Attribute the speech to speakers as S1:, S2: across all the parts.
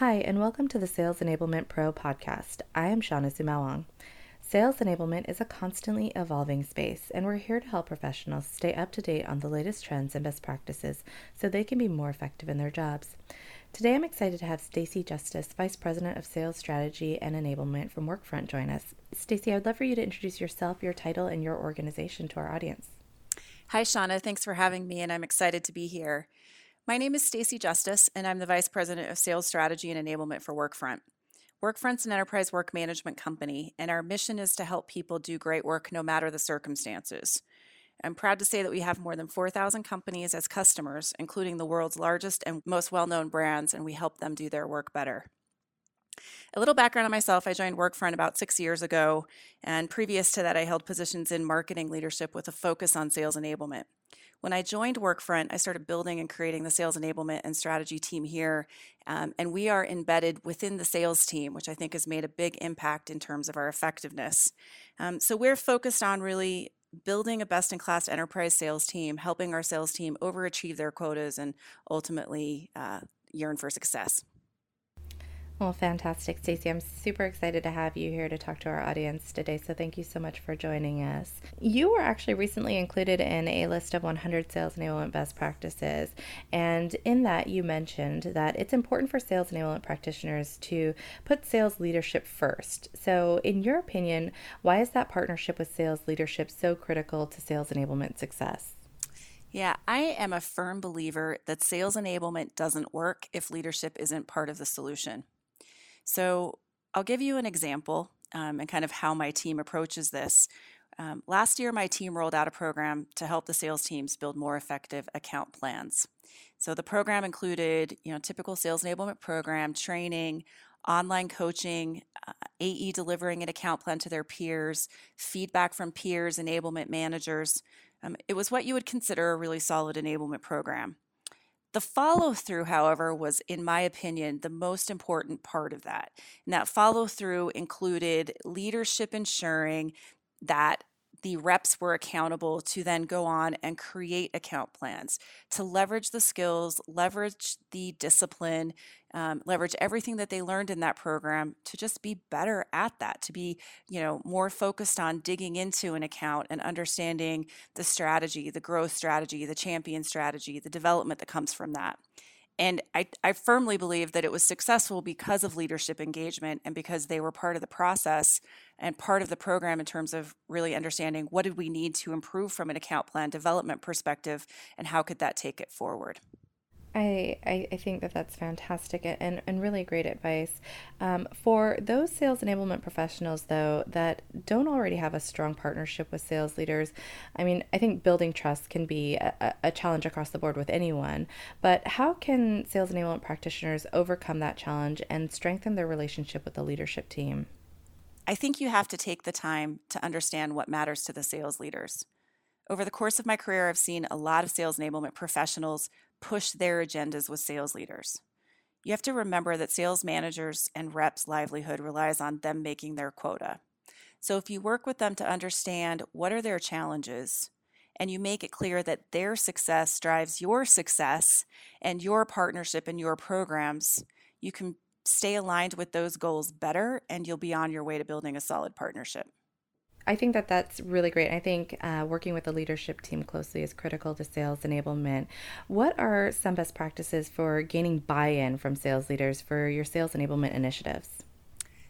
S1: Hi, and welcome to the Sales Enablement Pro podcast. I am Shauna Sumaoang. Sales enablement is a constantly evolving space, and we're here to help professionals stay up to date on the latest trends and best practices so they can be more effective in their jobs. Today, I'm excited to have Stacy Justice, Vice President of Sales Strategy and Enablement from Workfront, join us. Stacy, I would love for you to introduce yourself, your title, and your organization to our audience.
S2: Hi, Shauna. Thanks for having me, and I'm excited to be here. My name is Stacy Justice, and I'm the Vice President of Sales Strategy and Enablement for Workfront. Workfront's an enterprise work management company, and our mission is to help people do great work no matter the circumstances. I'm proud to say that we have more than 4,000 companies as customers, including the world's largest and most well known brands, and we help them do their work better. A little background on myself I joined Workfront about six years ago, and previous to that, I held positions in marketing leadership with a focus on sales enablement. When I joined Workfront, I started building and creating the sales enablement and strategy team here. Um, and we are embedded within the sales team, which I think has made a big impact in terms of our effectiveness. Um, so we're focused on really building a best in class enterprise sales team, helping our sales team overachieve their quotas and ultimately uh, yearn for success.
S1: Well, fantastic, Stacy. I'm super excited to have you here to talk to our audience today. So, thank you so much for joining us. You were actually recently included in a list of 100 sales enablement best practices. And in that, you mentioned that it's important for sales enablement practitioners to put sales leadership first. So, in your opinion, why is that partnership with sales leadership so critical to sales enablement success?
S2: Yeah, I am a firm believer that sales enablement doesn't work if leadership isn't part of the solution. So I'll give you an example um, and kind of how my team approaches this. Um, last year, my team rolled out a program to help the sales teams build more effective account plans. So the program included, you know, typical sales enablement program, training, online coaching, uh, AE delivering an account plan to their peers, feedback from peers, enablement managers. Um, it was what you would consider a really solid enablement program. The follow through, however, was, in my opinion, the most important part of that. And that follow through included leadership ensuring that the reps were accountable to then go on and create account plans to leverage the skills, leverage the discipline, um, leverage everything that they learned in that program to just be better at that, to be you know more focused on digging into an account and understanding the strategy, the growth strategy, the champion strategy, the development that comes from that. And I, I firmly believe that it was successful because of leadership engagement and because they were part of the process and part of the program in terms of really understanding what did we need to improve from an account plan development perspective and how could that take it forward.
S1: I, I, I, think that that's fantastic and, and really great advice. Um, for those sales enablement professionals, though, that don't already have a strong partnership with sales leaders, I mean, I think building trust can be a, a challenge across the board with anyone. But how can sales enablement practitioners overcome that challenge and strengthen their relationship with the leadership team?
S2: I think you have to take the time to understand what matters to the sales leaders. Over the course of my career, I've seen a lot of sales enablement professionals push their agendas with sales leaders. You have to remember that sales managers and reps' livelihood relies on them making their quota. So if you work with them to understand what are their challenges, and you make it clear that their success drives your success and your partnership and your programs, you can stay aligned with those goals better and you'll be on your way to building a solid partnership.
S1: I think that that's really great. I think uh, working with the leadership team closely is critical to sales enablement. What are some best practices for gaining buy in from sales leaders for your sales enablement initiatives?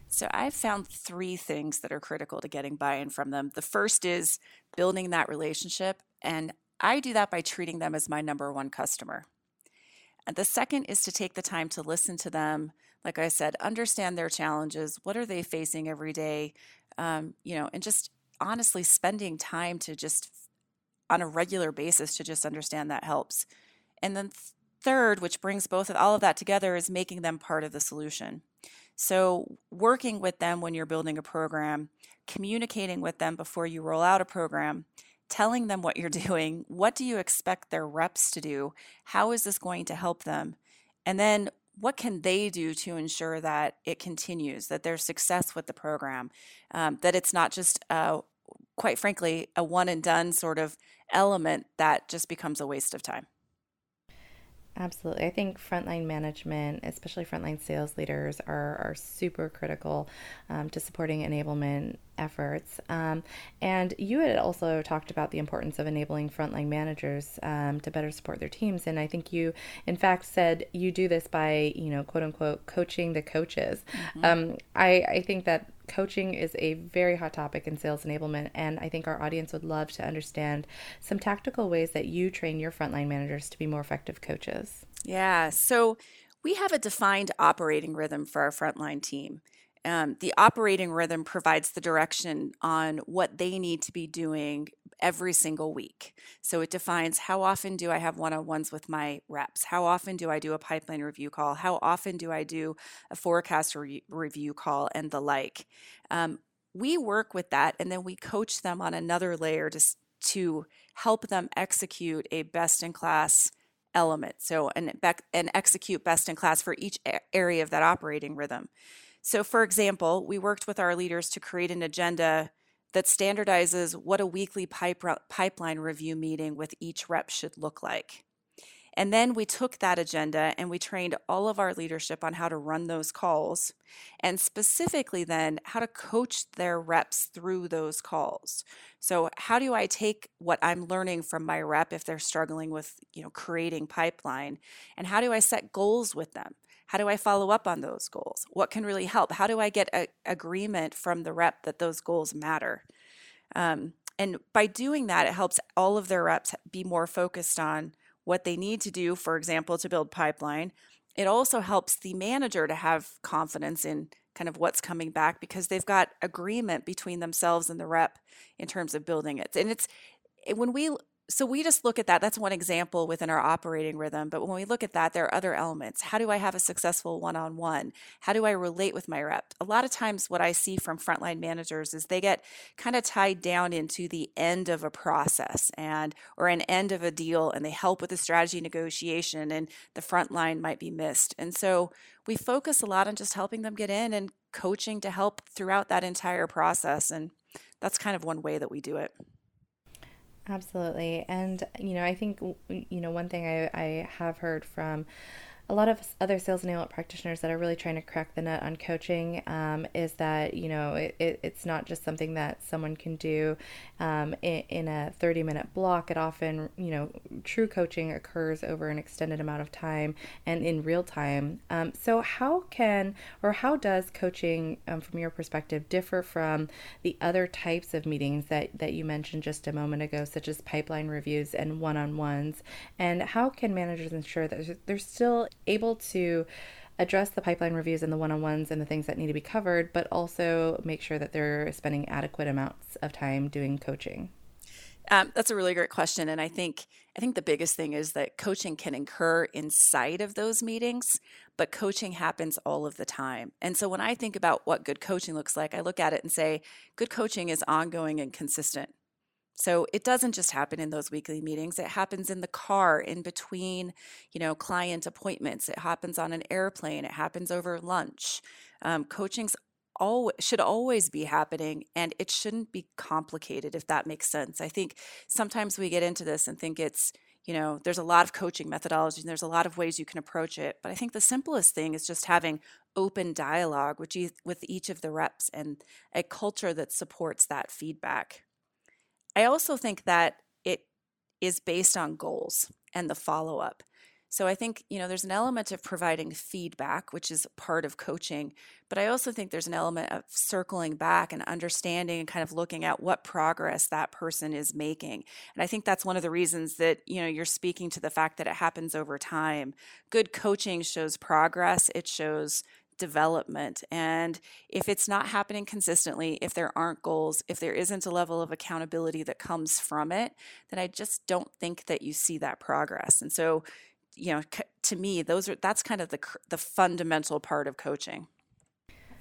S2: So, I've found three things that are critical to getting buy in from them. The first is building that relationship, and I do that by treating them as my number one customer. And the second is to take the time to listen to them. Like I said, understand their challenges. What are they facing every day? um, you know, and just honestly spending time to just on a regular basis to just understand that helps. And then third, which brings both of all of that together, is making them part of the solution. So working with them when you're building a program, communicating with them before you roll out a program, telling them what you're doing, what do you expect their reps to do? How is this going to help them? And then what can they do to ensure that it continues, that there's success with the program, um, that it's not just, uh, quite frankly, a one and done sort of element that just becomes a waste of time.
S1: Absolutely. I think frontline management, especially frontline sales leaders, are, are super critical um, to supporting enablement efforts. Um, and you had also talked about the importance of enabling frontline managers um, to better support their teams. And I think you, in fact, said you do this by, you know, quote unquote, coaching the coaches. Mm-hmm. Um, I, I think that coaching is a very hot topic in sales enablement, and I think our audience would love to understand some tactical ways that you train your frontline managers to be more effective coaches.
S2: Yeah, so we have a defined operating rhythm for our frontline team. Um, the operating rhythm provides the direction on what they need to be doing every single week. So it defines how often do I have one on ones with my reps? How often do I do a pipeline review call? How often do I do a forecast re- review call and the like? Um, we work with that and then we coach them on another layer to, to help them execute a best in class element. So, and, and execute best in class for each area of that operating rhythm. So, for example, we worked with our leaders to create an agenda that standardizes what a weekly pipe, pipeline review meeting with each rep should look like. And then we took that agenda and we trained all of our leadership on how to run those calls and specifically then how to coach their reps through those calls. So how do I take what I'm learning from my rep if they're struggling with, you know, creating pipeline and how do I set goals with them? How do I follow up on those goals? What can really help? How do I get a, agreement from the rep that those goals matter? Um, and by doing that, it helps all of their reps be more focused on what they need to do, for example, to build pipeline. It also helps the manager to have confidence in kind of what's coming back because they've got agreement between themselves and the rep in terms of building it. And it's when we so we just look at that. That's one example within our operating rhythm. But when we look at that, there are other elements. How do I have a successful one on one? How do I relate with my rep? A lot of times, what I see from frontline managers is they get kind of tied down into the end of a process and or an end of a deal, and they help with the strategy negotiation, and the front line might be missed. And so we focus a lot on just helping them get in and coaching to help throughout that entire process. And that's kind of one way that we do it.
S1: Absolutely. And, you know, I think, you know, one thing I, I have heard from a lot of other sales enablement practitioners that are really trying to crack the nut on coaching um, is that you know it, it, it's not just something that someone can do um, in, in, a 30 minute block. It often you know true coaching occurs over an extended amount of time and in real time. Um, so how can or how does coaching um, from your perspective differ from the other types of meetings that, that you mentioned just a moment ago such as pipeline reviews and one-on-ones? And how can managers ensure that they're still able to address the pipeline reviews and the one-on-ones and the things that need to be covered, but also make sure that they're spending adequate amounts of time doing coaching?
S2: Um, that's a really great question, and I think I think the biggest thing is that coaching can occur inside of those meetings, but coaching happens all of the time. And so when I think about what good coaching looks like, I look at it and say, good coaching is ongoing and consistent. So it doesn't just happen in those weekly meetings. It happens in the car, in between, you know, client appointments. It happens on an airplane. It happens over lunch. Um, coaching's should always be happening, and it shouldn't be complicated. If that makes sense, I think sometimes we get into this and think it's you know there's a lot of coaching methodologies and there's a lot of ways you can approach it but i think the simplest thing is just having open dialogue with each of the reps and a culture that supports that feedback I also think that it is based on goals and the follow up. So I think, you know, there's an element of providing feedback, which is part of coaching, but I also think there's an element of circling back and understanding and kind of looking at what progress that person is making. And I think that's one of the reasons that, you know, you're speaking to the fact that it happens over time. Good coaching shows progress, it shows development. And if it's not happening consistently, if there aren't goals, if there isn't a level of accountability that comes from it, then I just don't think that you see that progress. And so, you know, to me, those are that's kind of the the fundamental part of coaching.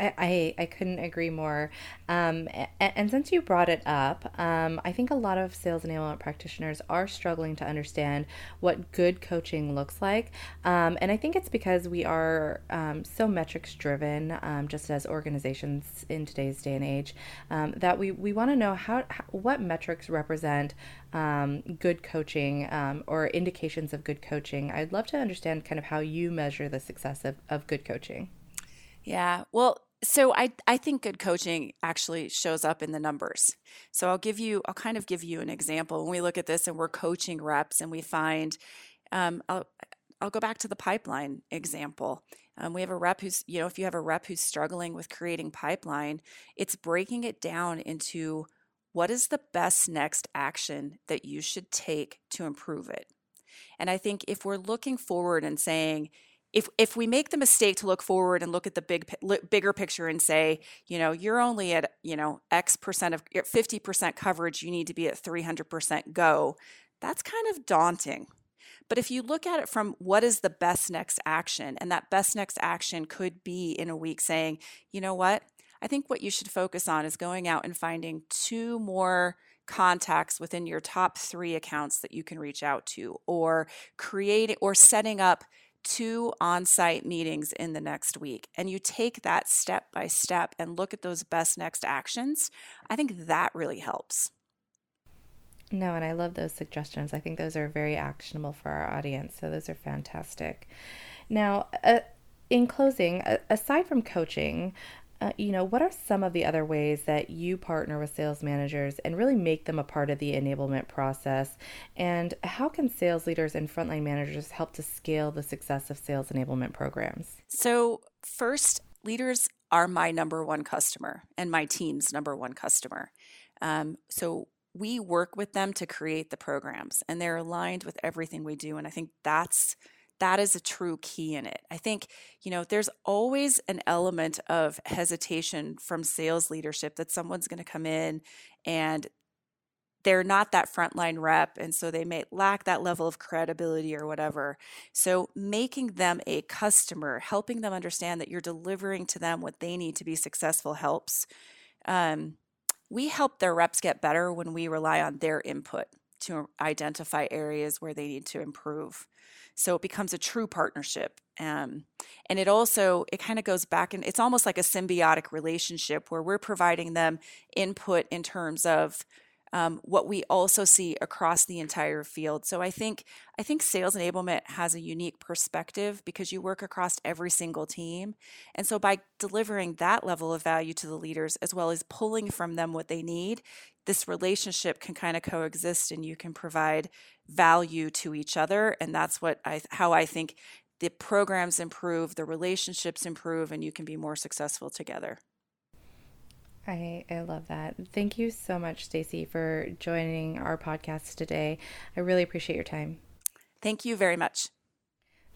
S1: I, I, couldn't agree more. Um, and, and, since you brought it up, um, I think a lot of sales enablement practitioners are struggling to understand what good coaching looks like. Um, and I think it's because we are um, so metrics driven, um, just as organizations in today's day and age, um, that we, we want to know how, how, what metrics represent good coaching or indications of good coaching. I'd love to understand kind of how you measure the success of, of good coaching.
S2: Yeah. Well, so I I think good coaching actually shows up in the numbers. So I'll give you I'll kind of give you an example when we look at this and we're coaching reps and we find um, I'll I'll go back to the pipeline example. Um, we have a rep who's you know if you have a rep who's struggling with creating pipeline, it's breaking it down into what is the best next action that you should take to improve it. And I think if we're looking forward and saying if if we make the mistake to look forward and look at the big bigger picture and say, you know, you're only at, you know, X percent of 50% coverage, you need to be at 300% go. That's kind of daunting. But if you look at it from what is the best next action, and that best next action could be in a week saying, you know what? I think what you should focus on is going out and finding two more contacts within your top three accounts that you can reach out to, or creating or setting up two on site meetings in the next week and you take that step by step and look at those best next actions, I think that really helps.
S1: No, and I love those suggestions. I think those are very actionable for our audience. So those are fantastic. Now, uh, in closing, aside from coaching, uh, you know, what are some of the other ways that you partner with sales managers and really make them a part of the enablement process? And how can sales leaders and frontline managers help to scale the success of sales enablement programs?
S2: So, first, leaders are my number one customer and my team's number one customer. Um, so, we work with them to create the programs and they're aligned with everything we do. And I think that's that is a true key in it. I think, you know, there's always an element of hesitation from sales leadership that someone's going to come in and they're not that frontline rep and so they may lack that level of credibility or whatever. So making them a customer helping them understand that you're delivering to them what they need to be successful helps. Um, we help their reps get better when we rely on their input to identify areas where they need to improve so it becomes a true partnership um, and it also it kind of goes back and it's almost like a symbiotic relationship where we're providing them input in terms of um, what we also see across the entire field. So I think I think sales enablement has a unique perspective because you work across every single team, and so by delivering that level of value to the leaders as well as pulling from them what they need, this relationship can kind of coexist, and you can provide value to each other, and that's what I how I think the programs improve, the relationships improve, and you can be more successful together.
S1: I, I love that. Thank you so much, Stacy, for joining our podcast today. I really appreciate your time.
S2: Thank you very much.